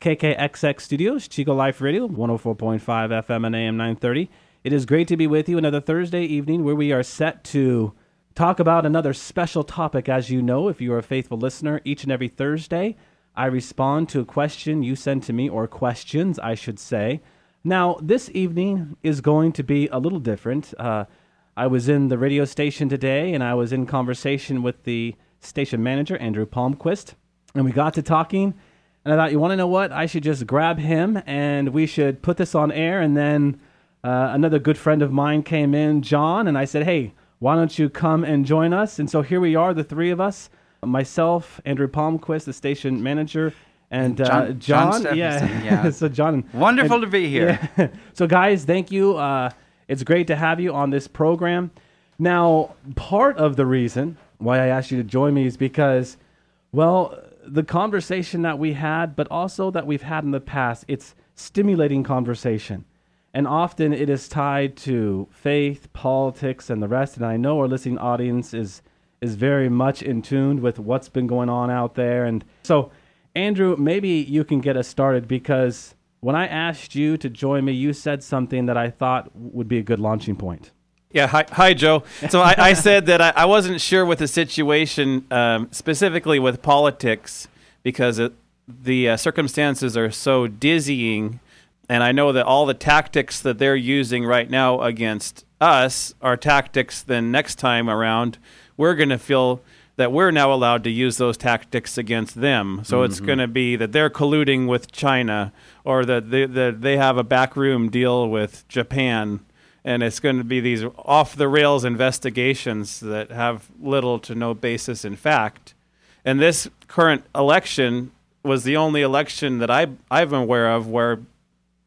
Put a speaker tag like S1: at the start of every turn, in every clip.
S1: KKXX Studios, Chico Life Radio, 104.5 FM and AM 930. It is great to be with you another Thursday evening where we are set to talk about another special topic. As you know, if you are a faithful listener, each and every Thursday, I respond to a question you send to me, or questions, I should say. Now, this evening is going to be a little different. Uh, I was in the radio station today and I was in conversation with the station manager, Andrew Palmquist, and we got to talking. And I thought, you want to know what? I should just grab him and we should put this on air. And then uh, another good friend of mine came in, John, and I said, hey, why don't you come and join us? And so here we are, the three of us myself, Andrew Palmquist, the station manager, and uh,
S2: John- John
S1: John, yeah.
S2: Yeah.
S1: so John,
S2: Wonderful
S1: and-
S2: to be here.
S1: yeah. so guys, thank you. Uh, it's great to have you on this program. Now, part of the reason why I asked you to join me is because, well, the conversation that we had, but also that we've had in the past, it's stimulating conversation. And often it is tied to faith, politics, and the rest. And I know our listening audience is is very much in tune with what's been going on out there. And so, Andrew, maybe you can get us started because when I asked you to join me, you said something that I thought would be a good launching point.
S3: Yeah, hi, hi Joe. So I, I said that I, I wasn't sure with the situation, um, specifically with politics, because it, the uh, circumstances are so dizzying. And I know that all the tactics that they're using right now against us are tactics then next time around, we're going to feel that we're now allowed to use those tactics against them. So it's going to be that they're colluding with China or that they, that they have a backroom deal with Japan and it's going to be these off the rails investigations that have little to no basis in fact. And this current election was the only election that I I've been aware of where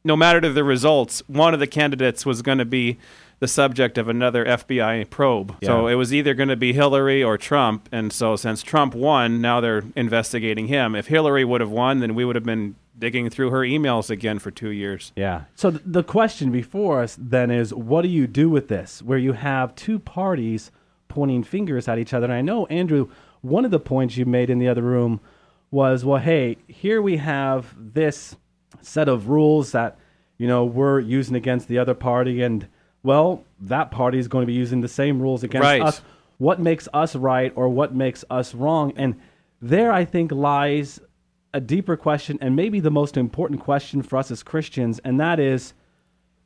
S3: no matter the results, one of the candidates was going to be the subject of another FBI probe. So it was either going to be Hillary or Trump. And so since Trump won, now they're investigating him. If Hillary would have won, then we would have been digging through her emails again for two years.
S1: Yeah. So th- the question before us then is what do you do with this where you have two parties pointing fingers at each other? And I know, Andrew, one of the points you made in the other room was, well, hey, here we have this set of rules that, you know, we're using against the other party. And, well, that party is going to be using the same rules against
S3: Right.
S1: us. What makes us right or what makes us wrong? And there, I think, lies a deeper question and maybe the most important question for us as Christians, and that is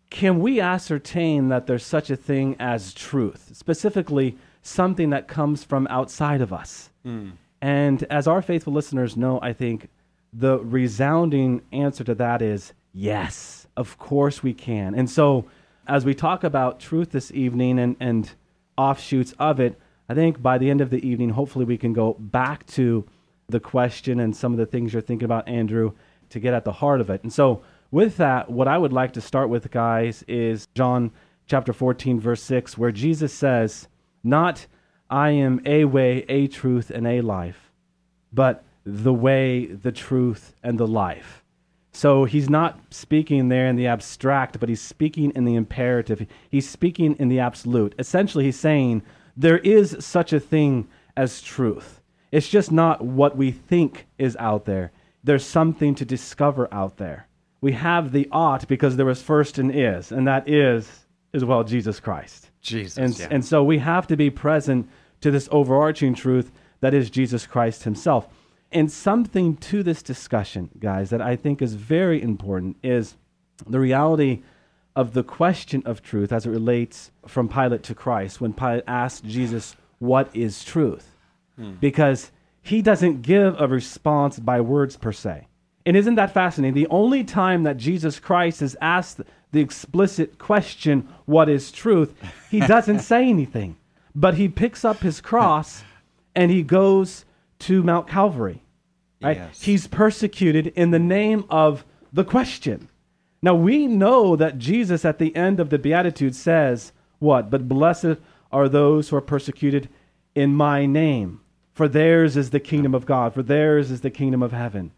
S1: can we ascertain that there's such a thing as truth, specifically something that comes from outside of us? Hmm. And as our faithful listeners know, I think the resounding answer to that is yes, of course we can. And so, as we talk about truth this evening and, and offshoots of it, I think by the end of the evening, hopefully we can go back to the question and some of the things you're thinking about, Andrew, to get at the heart of it. And so, with that, what I would like to start with, guys, is John chapter 14, verse 6, where Jesus says, Not I am a way, a truth, and a life, but the way, the truth, and the life. So he's not speaking there in the abstract, but he's speaking in the imperative. He's speaking in the absolute. Essentially, he's saying there is such a thing as truth. It's just not what we think is out there. There's something to discover out there. We have the ought because there was first an is, and that is, as well, Jesus Christ.
S2: Jesus.
S1: And,
S2: yeah.
S1: and so we have to be present to this overarching truth that is Jesus Christ himself. And something to this discussion, guys, that I think is very important is the reality of the question of truth as it relates from Pilate to Christ when Pilate asked Jesus, What is truth? Hmm. Because he doesn't give a response by words per se. And isn't that fascinating? The only time that Jesus Christ is asked the explicit question, What is truth? he doesn't say anything, but he picks up his cross and he goes to Mount Calvary. Right?
S2: Yes.
S1: He's persecuted in the name of the question. Now we know that Jesus at the end of the Beatitude says, What? But blessed are those who are persecuted in my name, for theirs is the kingdom of God, for theirs is the kingdom of heaven.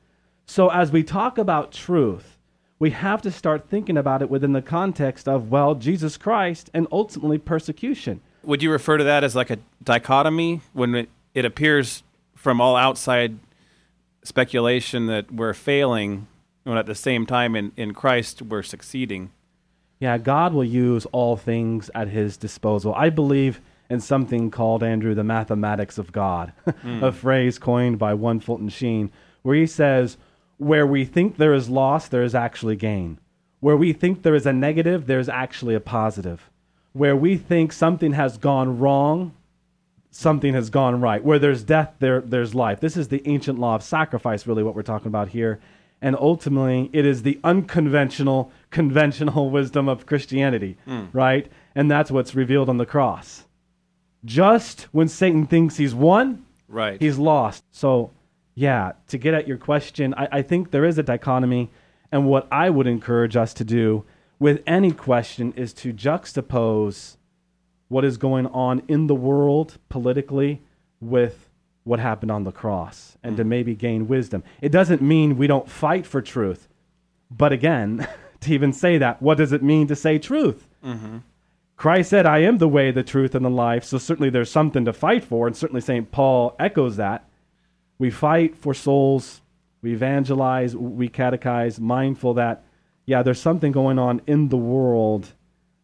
S1: So as we talk about truth, we have to start thinking about it within the context of, well, Jesus Christ and ultimately persecution.
S3: Would you refer to that as like a dichotomy when it, it appears from all outside speculation that we're failing, when at the same time in, in Christ we're succeeding?
S1: Yeah, God will use all things at his disposal. I believe in something called, Andrew, the mathematics of God, mm. a phrase coined by one Fulton Sheen, where he says, where we think there is loss, there is actually gain. Where we think there is a negative, there's actually a positive. Where we think something has gone wrong, something has gone right. Where there's death, there, there's life. This is the ancient law of sacrifice, really, what we're talking about here. And ultimately, it is the unconventional, conventional wisdom of Christianity, mm. right? And that's what's revealed on the cross. Just when Satan thinks he's won,
S3: right.
S1: he's lost. So yeah, to get at your question, I, I think there is a dichotomy. And what I would encourage us to do with any question is to juxtapose what is going on in the world politically with what happened on the cross and to mm. maybe gain wisdom. It doesn't mean we don't fight for truth. But again, to even say that, what does it mean to say truth? Mm-hmm. Christ said, I am the way, the truth, and the life. So certainly there's something to fight for. And certainly St. Paul echoes that. We fight for souls, we evangelize, we catechize, mindful that, yeah, there's something going on in the world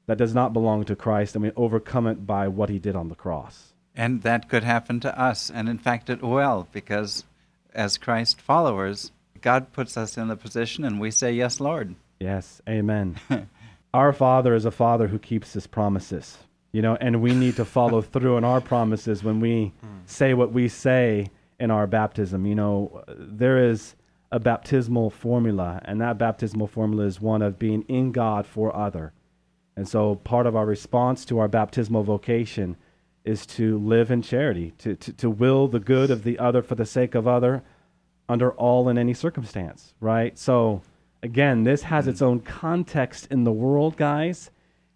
S1: that does not belong to Christ, and we overcome it by what he did on the cross.
S2: And that could happen to us, and in fact, it will, because as Christ followers, God puts us in the position, and we say, Yes, Lord.
S1: Yes, amen. our Father is a Father who keeps his promises, you know, and we need to follow through on our promises when we hmm. say what we say in our baptism. You know, there is a baptismal formula, and that baptismal formula is one of being in God for other. And so part of our response to our baptismal vocation is to live in charity, to, to, to will the good of the other for the sake of other under all and any circumstance, right? So again, this has its mm. own context in the world, guys.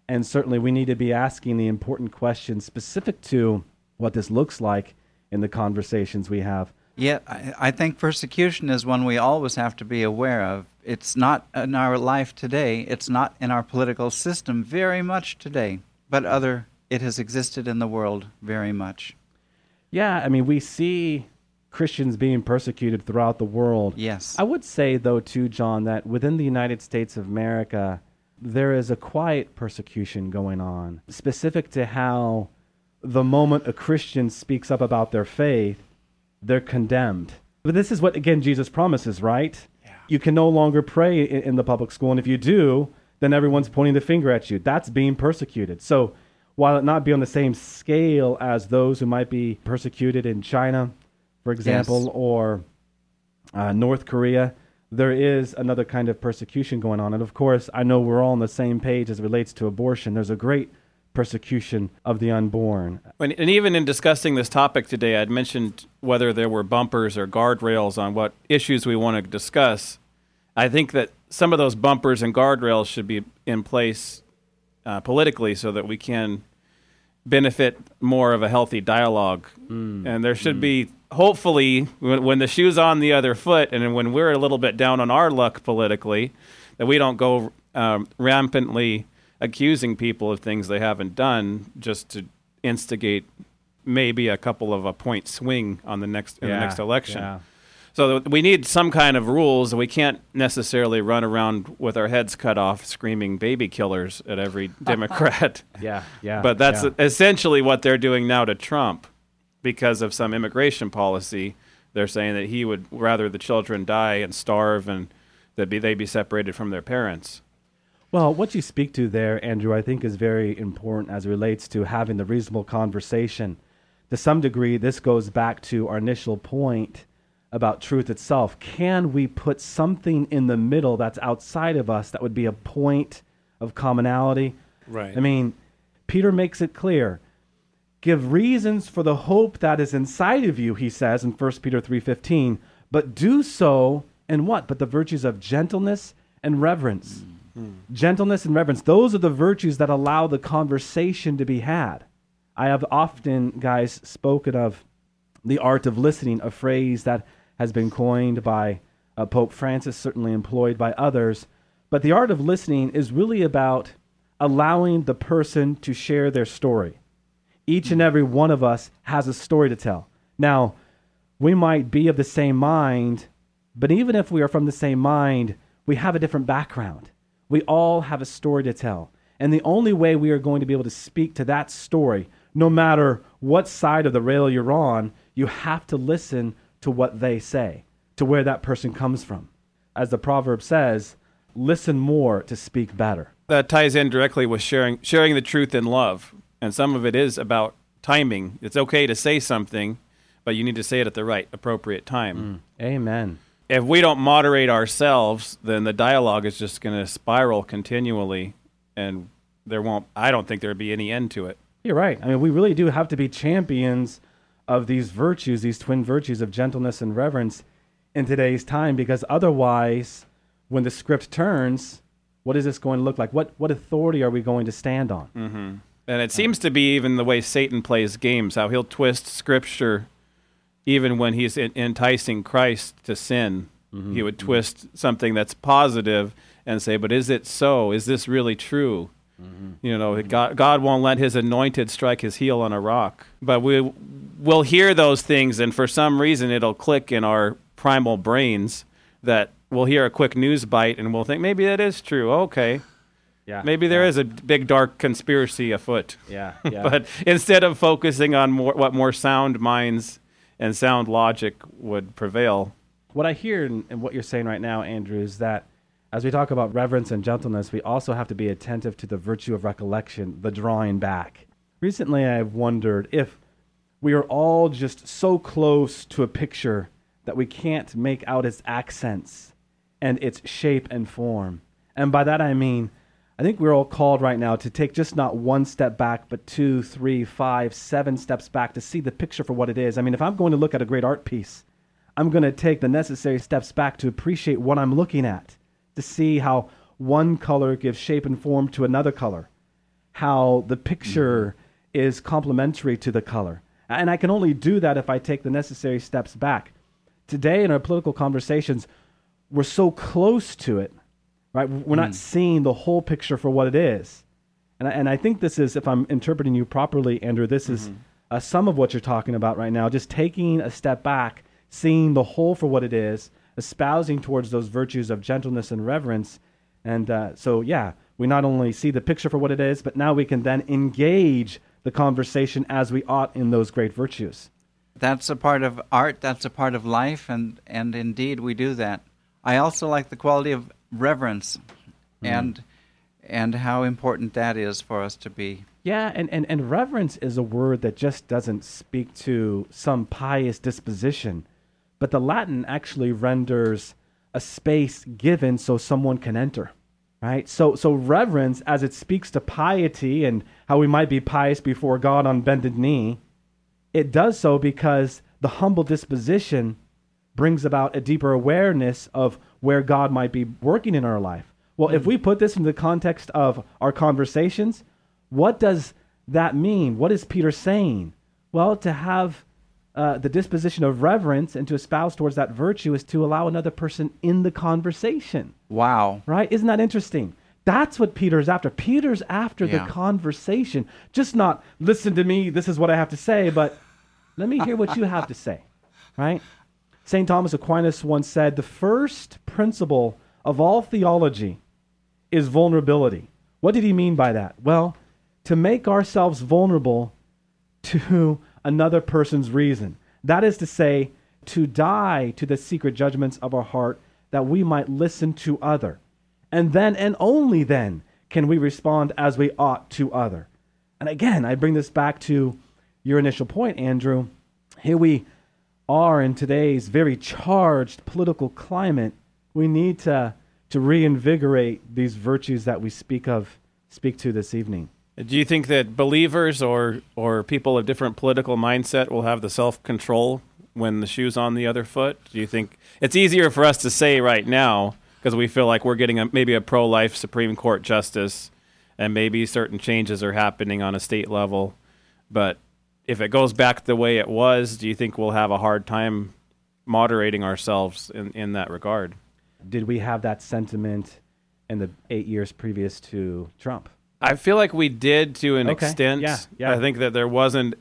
S1: And certainly we need to be asking the important questions specific to what this looks like in the conversations we have.
S2: Yeah, I, I think persecution is one we always have to be aware of. It's not in our life today, it's not in our political system very much today, but other it has existed in the world very much.
S1: Yeah, I mean, we see Christians being persecuted throughout the world.
S2: Yes.
S1: I would say, though, too, John, that within the United States of America, there is a quiet persecution going on, specific to how the moment a Christian speaks up about their faith, they're condemned. But this is what, again, Jesus promises, right? Yeah. You can no longer pray in, in the public school. And if you do, then everyone's pointing the finger at you. That's being persecuted. So while it not be on the same scale as those who might be persecuted in China, for example, yes. or uh, North Korea, there is another kind of persecution going on. And of course, I know we're all on the same page as it relates to abortion. There's a great persecution of the unborn.
S3: And even in discussing this topic today, I'd mentioned whether there were bumpers or guardrails on what issues we want to discuss. I think that some of those bumpers and guardrails should be in place uh, politically so that we can benefit more of a healthy dialogue. Mm. And there should mm. be, hopefully, when, when, the shoe's on the other foot and when we're a little bit down on our luck politically, that we don't go um, rampantly accusing people of things they haven't done just to instigate maybe a couple of a point swing on the next in yeah, the next election. Yeah. So we need some kind of rules. We can't necessarily run around with our heads cut off screaming baby killers at every Democrat.
S1: yeah, yeah.
S3: But that's
S1: yeah.
S3: essentially what they're doing now to Trump because of some immigration policy. They're saying that he would rather the children die and starve and that be they be separated from their parents.
S1: Well, what you speak to there, Andrew, I think is very important as it relates to having the reasonable conversation. To some degree, this goes back to our initial point about truth itself. Can we put something in the middle that's outside of us that would be a point of commonality?
S3: Right.
S1: I mean, Peter makes it clear. Give reasons for the hope that is inside of you, he says in 1 Peter 3:15, but do so in what? But the virtues of gentleness and reverence. Mm Gentleness and reverence, those are the virtues that allow the conversation to be had. I have often, guys, spoken of the art of listening, a phrase that has been coined by uh, Pope Francis, certainly employed by others. But the art of listening is really about allowing the person to share their story. Each and every one of us has a story to tell. Now, we might be of the same mind, but even if we are from the same mind, we have a different background. We all have a story to tell. And the only way we are going to be able to speak to that story, no matter what side of the rail you're on, you have to listen to what they say, to where that person comes from. As the proverb says, listen more to speak better.
S3: That ties in directly with sharing sharing the truth in love. And some of it is about timing. It's okay to say something, but you need to say it at the right appropriate time. Mm.
S1: Amen.
S3: If we don't moderate ourselves, then the dialogue is just going to spiral continually and there won't I don't think there'd be any end to it.
S1: You're right. I mean, we really do have to be champions of these virtues, these twin virtues of gentleness and reverence in today's time, because otherwise, when the script turns, what is this going to look like? What, what authority are we going to stand on? Mm-hmm.
S3: And it seems to be even the way Satan plays games, how he'll twist scripture even when he's en- enticing Christ to sin. Mm-hmm. He would mm-hmm. twist something that's positive and say, But is it so? Is this really true? You know, God, God won't let his anointed strike his heel on a rock. But we will hear those things, and for some reason, it'll click in our primal brains that we'll hear a quick news bite and we'll think, maybe that is true. Okay.
S1: Yeah.
S3: Maybe there is a big dark conspiracy afoot.
S1: Yeah. Yeah.
S3: But instead of focusing on more, what more sound minds and sound logic would prevail,
S1: what I hear in what you're saying right now, Andrew, is that as we talk about reverence and gentleness, we also have to be attentive to the virtue of recollection, the drawing back. Recently, I've wondered if we are all just so close to a picture that we can't make out its accents and its shape and form. And by that I mean, I think we're all called right now to take just not one step back, but two, three, five, seven steps back to see the picture for what it is. I mean, if I'm going to look at a great art piece, I'm going to take the necessary steps back to appreciate what I'm looking at, to see how one color gives shape and form to another color, how the picture mm-hmm. is complementary to the color. And I can only do that if I take the necessary steps back. Today, in our political conversations, we're so close to it, right? We're not seeing the whole picture for what it is. And I, and I think this is, if I'm interpreting you properly, Andrew, this is uh, some of what you're talking about right now. Just taking a step back, seeing the whole for what it is, espousing towards those virtues of gentleness and reverence. And uh, so, yeah, we not only see the picture for what it is, but now we can then engage the conversation as we ought in those great virtues.
S2: That's a part of art, that's a part of life, and, and indeed we do that. I also like the quality of reverence mm. and, and how important that is for us to be.
S1: Yeah, and, and, and reverence is a word that just doesn't speak to some pious disposition, but the Latin actually renders a space given so someone can enter. Right? So so reverence as it speaks to piety and how we might be pious before God on bended knee, it does so because the humble disposition brings about a deeper awareness of where God might be working in our life. Well, if hmm. we put this in the context of our conversations, what does that mean? What is Peter saying? Well, to have uh, the disposition of reverence and to espouse towards that virtue is to allow another person in the conversation,
S2: Wow.
S1: right? Isn't that interesting? That's what Peter's after. Peter's after
S2: Yeah.
S1: the conversation, just not listen to me, this is what I have to say, but let me hear what you have to say, right? St. Thomas Aquinas once said the first principle of all theology is vulnerability. What did he mean by that? Well, to make ourselves vulnerable to another person's reason. That is to say, to die to the secret judgments of our heart that we might listen to other. And then and only then can we respond as we ought to other. And again, I bring this back to your initial point, Andrew. Here we are in today's very charged political climate. We need to, to reinvigorate these virtues that we speak of, speak to this evening.
S3: Do you think that believers or, or people of different political mindset will have the self control when the shoe's on the other foot? Do you think it's easier for us to say right now, because we feel like we're getting a, maybe a pro-life Supreme Court justice, and maybe certain changes are happening on a state level. But if it goes back the way it was, do you think we'll have a hard time moderating ourselves in, in that regard?
S1: Did we have that sentiment in the eight years previous to Trump?
S3: I feel like we did to an
S1: Okay.
S3: extent.
S1: Yeah, yeah.
S3: I think that there wasn't.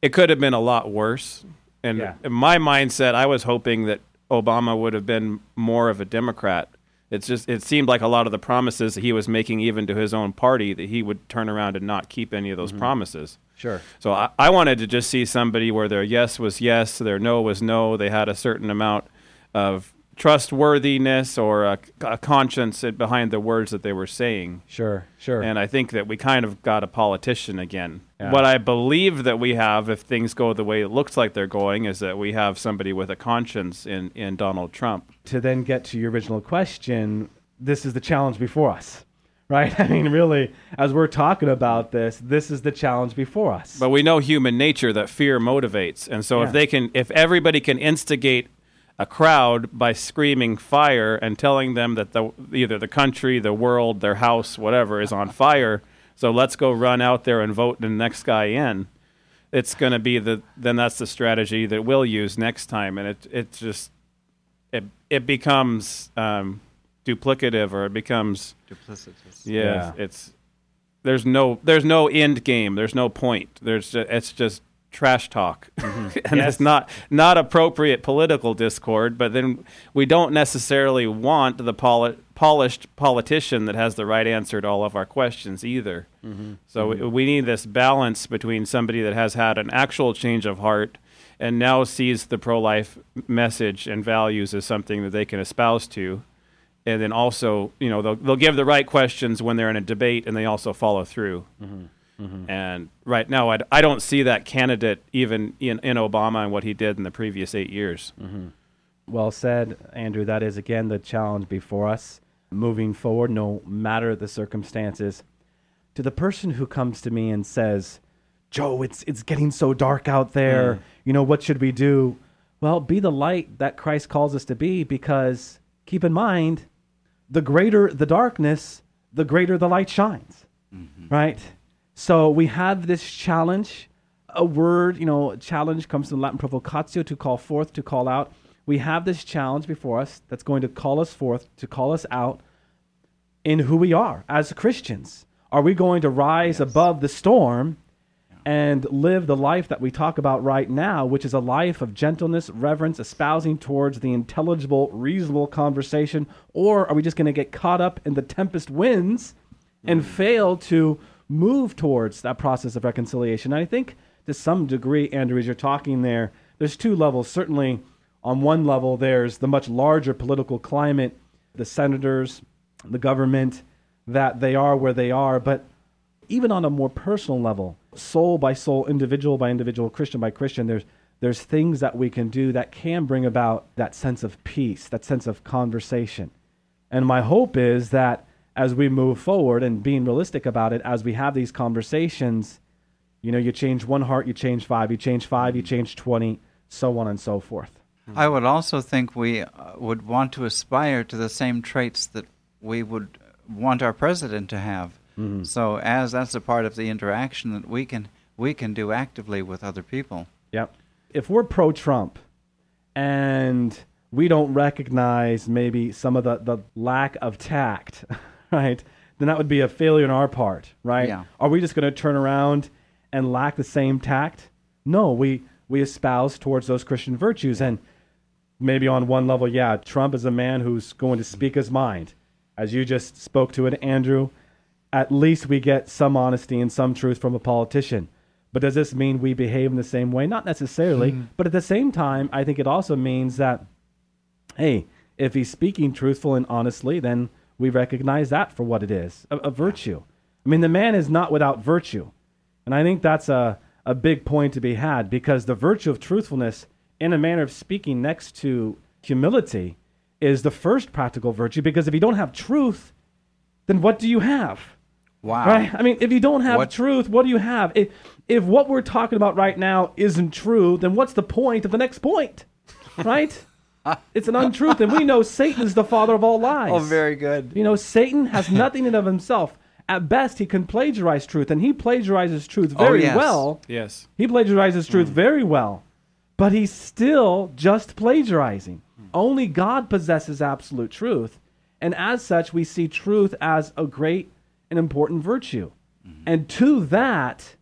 S3: It could have been a lot worse. And
S1: Yeah.
S3: in my mindset, I was hoping that Obama would have been more of a Democrat. It's just it seemed like a lot of the promises that he was making, even to his own party, that he would turn around and not keep any of
S1: Mm-hmm.
S3: those promises.
S1: Sure.
S3: So I, I wanted to just see somebody where their yes was yes, their no was no. They had a certain amount of trustworthiness or a, a conscience behind the words that they were saying.
S1: Sure. Sure.
S3: And I think that we kind of got a politician again.
S1: Yeah.
S3: What I believe that we have, if things go the way it looks like they're going, is that we have somebody with a conscience in, in Donald Trump.
S1: to then get to your original question, this is the challenge before us, right? I mean, really, as we're talking about this, this is the challenge before us.
S3: But we know human nature that fear motivates. And so
S1: Yeah.
S3: if they can if everybody can instigate a crowd by screaming fire and telling them that the either the country, the world, their house, whatever is on fire, so let's go run out there and vote the next guy in. It's going to be the then that's the strategy that we'll use next time and it it just it it becomes um, duplicative or it becomes
S2: Duplicitous.
S3: yeah,
S1: Yeah.
S3: it's there's no there's no end game. There's no point. There's just, it's just trash talk, mm-hmm. and
S1: Yes.
S3: it's not not appropriate political discord. But then we don't necessarily want the poli- polished politician that has the right answer to all of our questions either. Mm-hmm. So we, mm-hmm. we need this balance between somebody that has had an actual change of heart and now sees the pro-life message and values as something that they can espouse to and then also you know they'll, they'll give the right questions when they're in a debate and they also follow through Mm-hmm. and right now I don't see that candidate even in, in obama and what he did in the previous eight years mm-hmm.
S1: Well said, Andrew. That is, again, the challenge before us moving forward, no matter the circumstances. To the person who comes to me and says, Joe, it's, it's getting so dark out there. Mm. You know, what should we do? Well, be the light that Christ calls us to be because keep in mind, the greater the darkness, the greater the light shines. Mm-hmm. Right? So we have this challenge. A word, you know, challenge comes from Latin provocatio, to call forth, to call out. We have this challenge before us that's going to call us forth, to call us out in who we are as Christians. Are we going to rise above the storm and live the life that we talk about right now, which is a life of gentleness, reverence, espousing towards the intelligible, reasonable conversation? Or are we just going to get caught up in the tempest winds and mm. fail to move towards that process of reconciliation? And I think to some degree, Andrew, as you're talking there, there's two levels. Certainly, on one level, there's the much larger political climate, the senators, the government, that they are where they are. But even on a more personal level, soul by soul, individual by individual, Christian by Christian, there's there's things that we can do that can bring about that sense of peace, that sense of conversation. And my hope is that as we move forward and being realistic about it, as we have these conversations, you know, you change one heart, you change five, you change five, you change 20, so on and so forth.
S2: I would also think we uh, would want to aspire to the same traits that we would want our president to have. So, as that's a part of the interaction that we can we can do actively with other people.
S1: Yep. If we're pro Trump and we don't recognize maybe some of the, the lack of tact, right, then that would be a failure on our part, right?
S2: Yeah.
S1: Are we just going to turn around and lack the same tact? No, we, we espouse towards those Christian virtues. And maybe on one level, yeah, Trump is a man who's going to speak his mind. As you just spoke to it, Andrew, at least we get some honesty and some truth from a politician. But does this mean we behave in the same way? Not necessarily. Hmm. But at the same time, I think it also means that, hey, if he's speaking truthful and honestly, then we recognize that for what it is a, a virtue. I mean, the man is not without virtue. And I think that's a, a big point to be had because the virtue of truthfulness, in a manner of speaking, next to humility, is the first practical virtue because if you don't have truth, then what do you have?
S2: Wow.
S1: Right? I mean, if you don't have
S2: What-
S1: truth, what do you have? If, if what we're talking about right now isn't true, then what's the point of the next point? Right? it's an untruth, and we know Satan is the father of all lies.
S2: Oh, very good.
S1: You know, Satan has nothing in of himself. At best, he can plagiarize truth, and he plagiarizes truth
S2: Oh,
S1: very
S2: yes.
S1: well.
S3: Yes.
S1: He plagiarizes truth mm. very well, but he's still just plagiarizing. Mm. Only God possesses absolute truth, and as such, we see truth as a great and important virtue. Mm-hmm. And to that,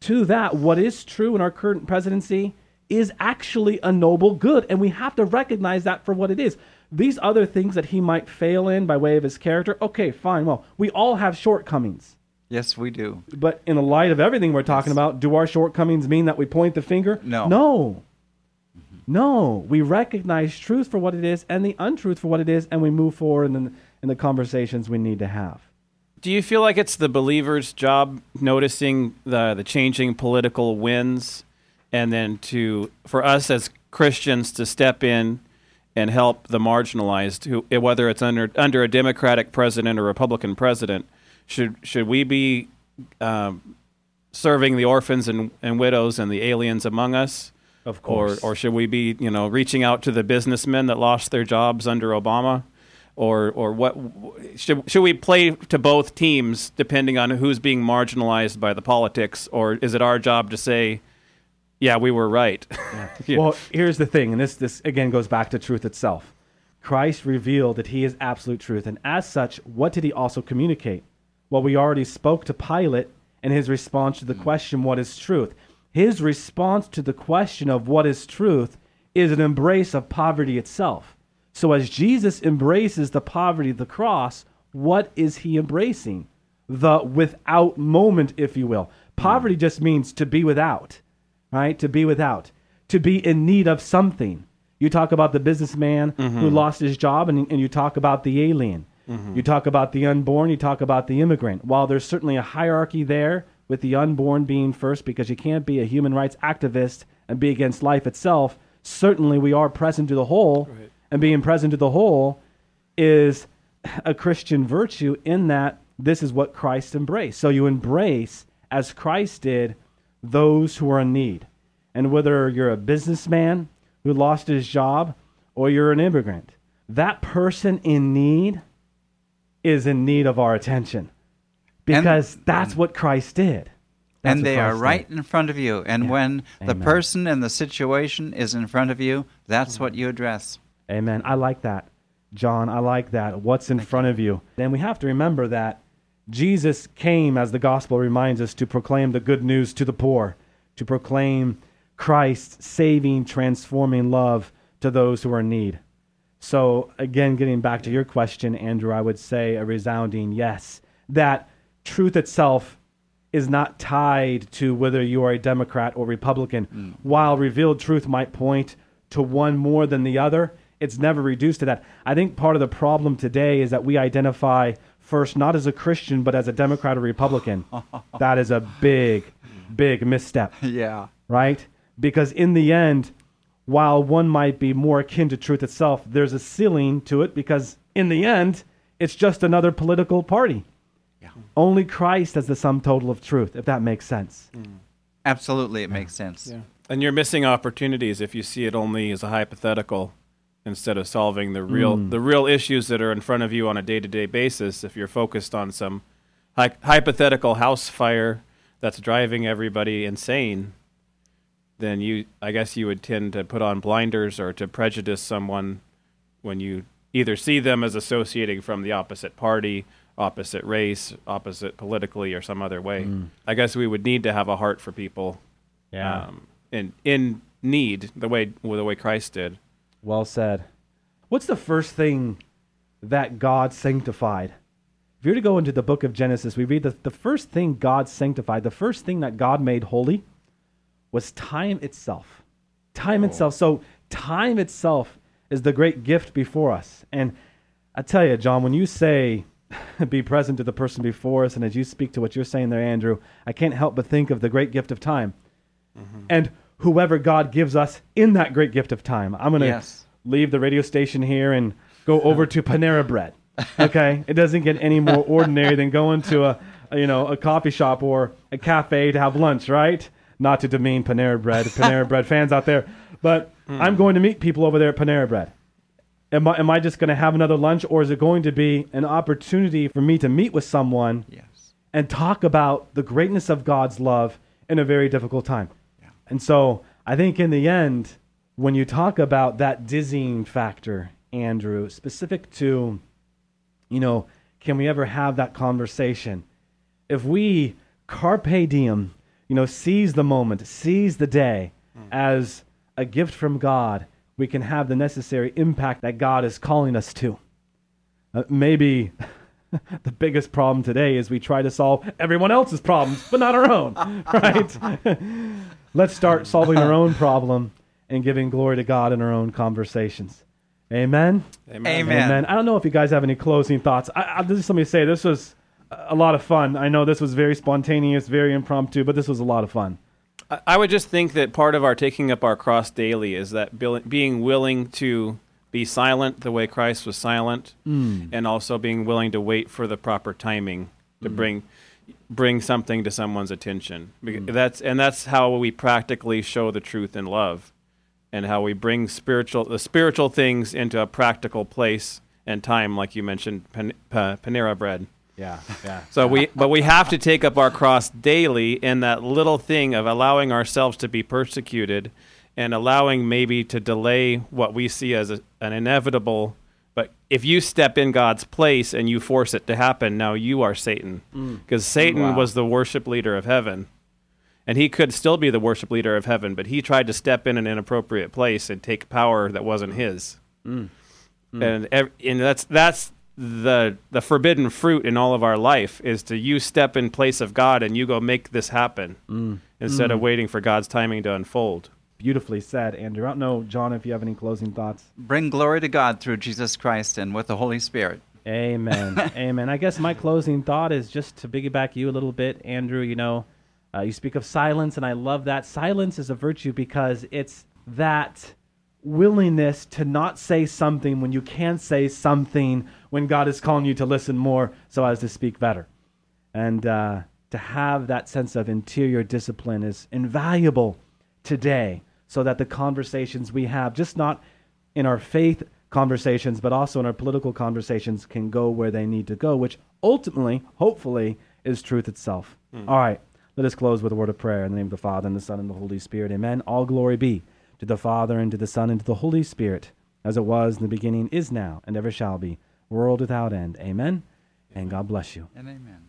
S1: to that, what is true in our current presidency is actually a noble good, and we have to recognize that for what it is. These other things that he might fail in by way of his character, okay, fine. Well, we all have shortcomings.
S2: Yes, we do.
S1: But in the light of everything we're talking about, do our shortcomings mean that we point the finger?
S2: No.
S1: No. No. We recognize truth for what it is and the untruth for what it is, and we move forward in the, in the conversations we need to have.
S3: Do you feel like it's the believer's job noticing the the changing political winds, and then to for us as Christians to step in and help the marginalized, who whether it's under under a Democratic president or Republican president, should should we be um, serving the orphans and, and widows and the aliens among us?
S1: Of
S3: Or,
S1: course.
S3: or should we be, you know, reaching out to the businessmen that lost their jobs under Obama, or or what should should we play to both teams depending on who's being marginalized by the politics, or is it our job to say, yeah, we were right? Yeah.
S1: Well, here's the thing, and this this again goes back to truth itself. Christ revealed that he is absolute truth, and as such, what did he also communicate? Well, we already spoke to Pilate and his response to the mm. question, What is truth? His response to the question of what is truth is an embrace of poverty itself. So, as Jesus embraces the poverty of the cross, what is he embracing? The without moment, if you will. Mm. Poverty just means to be without, right? To be without, to be in need of something. You talk about the businessman who mm-hmm. lost his job, and, and you talk about the alien. Mm-hmm. You talk about the unborn, you talk about the immigrant. While there's certainly a hierarchy there, with the unborn being first, because you can't be a human rights activist and be against life itself, certainly we are present to the whole, and being present to the whole is a Christian virtue in that this is what Christ embraced. So you embrace, as Christ did, those who are in need. And whether you're a businessman who lost his job or you're an immigrant, that person in need is in need of our attention because that's what Christ did. That's
S2: and they are
S1: Christ
S2: right
S1: did.
S2: in front of you. And
S1: Yeah.
S2: when the
S1: Amen.
S2: person and the situation is in front of you, that's what you address.
S1: Amen. I like that. John, I like that. What's in front of you? And we have to remember that Jesus came, as the gospel reminds us, to proclaim the good news to the poor, to proclaim Christ's saving, transforming love to those who are in need. So, again, getting back to your question, Andrew, I would say a resounding yes. That truth itself is not tied to whether you are a Democrat or Republican. Mm. While revealed truth might point to one more than the other, it's never reduced to that. I think part of the problem today is that we identify first not as a Christian, but as a Democrat or Republican. that is a big, big misstep
S2: Yeah.
S1: right? Because in the end, while one might be more akin to truth itself, there's a ceiling to it because in the end, it's just another political party.
S2: Yeah.
S1: Only Christ has the sum total of truth, if that makes sense. Mm.
S2: Absolutely, it makes sense.
S3: And you're missing opportunities if you see it only as a hypothetical instead of solving the real the real issues that are in front of you on a day-to-day basis if you're focused on some hy- hypothetical house fire that's driving everybody insane then you I guess you would tend to put on blinders or to prejudice someone when you either see them as associating from the opposite party, opposite race, opposite politically or some other way. I guess we would need to have a heart for people um, in in need the way the way Christ did.
S1: Well said. What's the first thing that God sanctified? If you were to go into the book of Genesis, we read that the first thing God sanctified, the first thing that God made holy was time itself. Time oh. itself. So, time itself is the great gift before us. And I tell you, John, when you say be present to the person before us, and as you speak to what you're saying there, Andrew, I can't help but think of the great gift of time. Mm-hmm. And whoever God gives us in that great gift of time. I'm going to
S2: Yes.
S1: leave the radio station here and go over to Panera Bread. Okay, it doesn't get any more ordinary than going to a, a, you know a coffee shop or a cafe to have lunch, right? not to demean Panera Bread, Panera Bread fans out there, but hmm. I'm going to meet people over there at Panera Bread. Am I, am I just going to have another lunch, or is it going to be an opportunity for me to meet with someone
S2: Yes.
S1: and talk about the greatness of God's love in a very difficult time? And so I think in the end, when you talk about that dizzying factor, Andrew, specific to, you know, can we ever have that conversation? If we carpe diem, you know, seize the moment, seize the day as a gift from God, we can have the necessary impact that God is calling us to. Uh, maybe the biggest problem today is we try to solve everyone else's problems, but not our own, right? Let's start solving our own problem and giving glory to God in our own conversations. Amen.
S2: Amen.
S1: Amen. I don't know if you guys have any closing thoughts. I, I, just let me say this was a lot of fun. I know this was very spontaneous, very impromptu, but this was a lot of fun.
S3: I- I would just think that part of our taking up our cross daily is that bil- being willing to be silent the way Christ was silent, hmm. and also being willing to wait for the proper timing to hmm. bring bring something to someone's attention. Beca- mm. That's and that's how we practically show the truth in love, and how we bring spiritual the spiritual things into a practical place and time, like you mentioned, pan, pa, Panera bread.
S1: Yeah, yeah.
S3: So we, but we have to take up our cross daily in that little thing of allowing ourselves to be persecuted, and allowing maybe to delay what we see as a, an inevitable. If you step in God's place and you force it to happen, now you are Satan, mm. because Satan
S1: Wow.
S3: was the worship leader of heaven, and he could still be the worship leader of heaven, but he tried to step in an inappropriate place and take power that wasn't his. Mm. Mm. And ev- and that's that's the the forbidden fruit in all of our life is to you step in place of God and you go make this happen instead of waiting for God's timing to unfold.
S1: Beautifully said, Andrew. I don't know, John, if you have any closing thoughts.
S2: Bring glory to God through Jesus Christ and with the Holy Spirit.
S1: Amen. Amen. I guess my closing thought is just to piggyback you a little bit, Andrew. You know, uh, you speak of silence, and I love that. Silence is a virtue because it's that willingness to not say something when you can say something when God is calling you to listen more so as to speak better. And uh, to have that sense of interior discipline is invaluable today so that the conversations we have, just not in our faith conversations, but also in our political conversations, can go where they need to go, which ultimately, hopefully, is truth itself. Hmm. All right, let us close with a word of prayer in the name of the Father, and the Son, and the Holy Spirit. Amen. All glory be to the Father, and to the Son, and to the Holy Spirit, as it was in the beginning, is now, and ever shall be, world without end. Amen. And God bless you.
S2: And amen.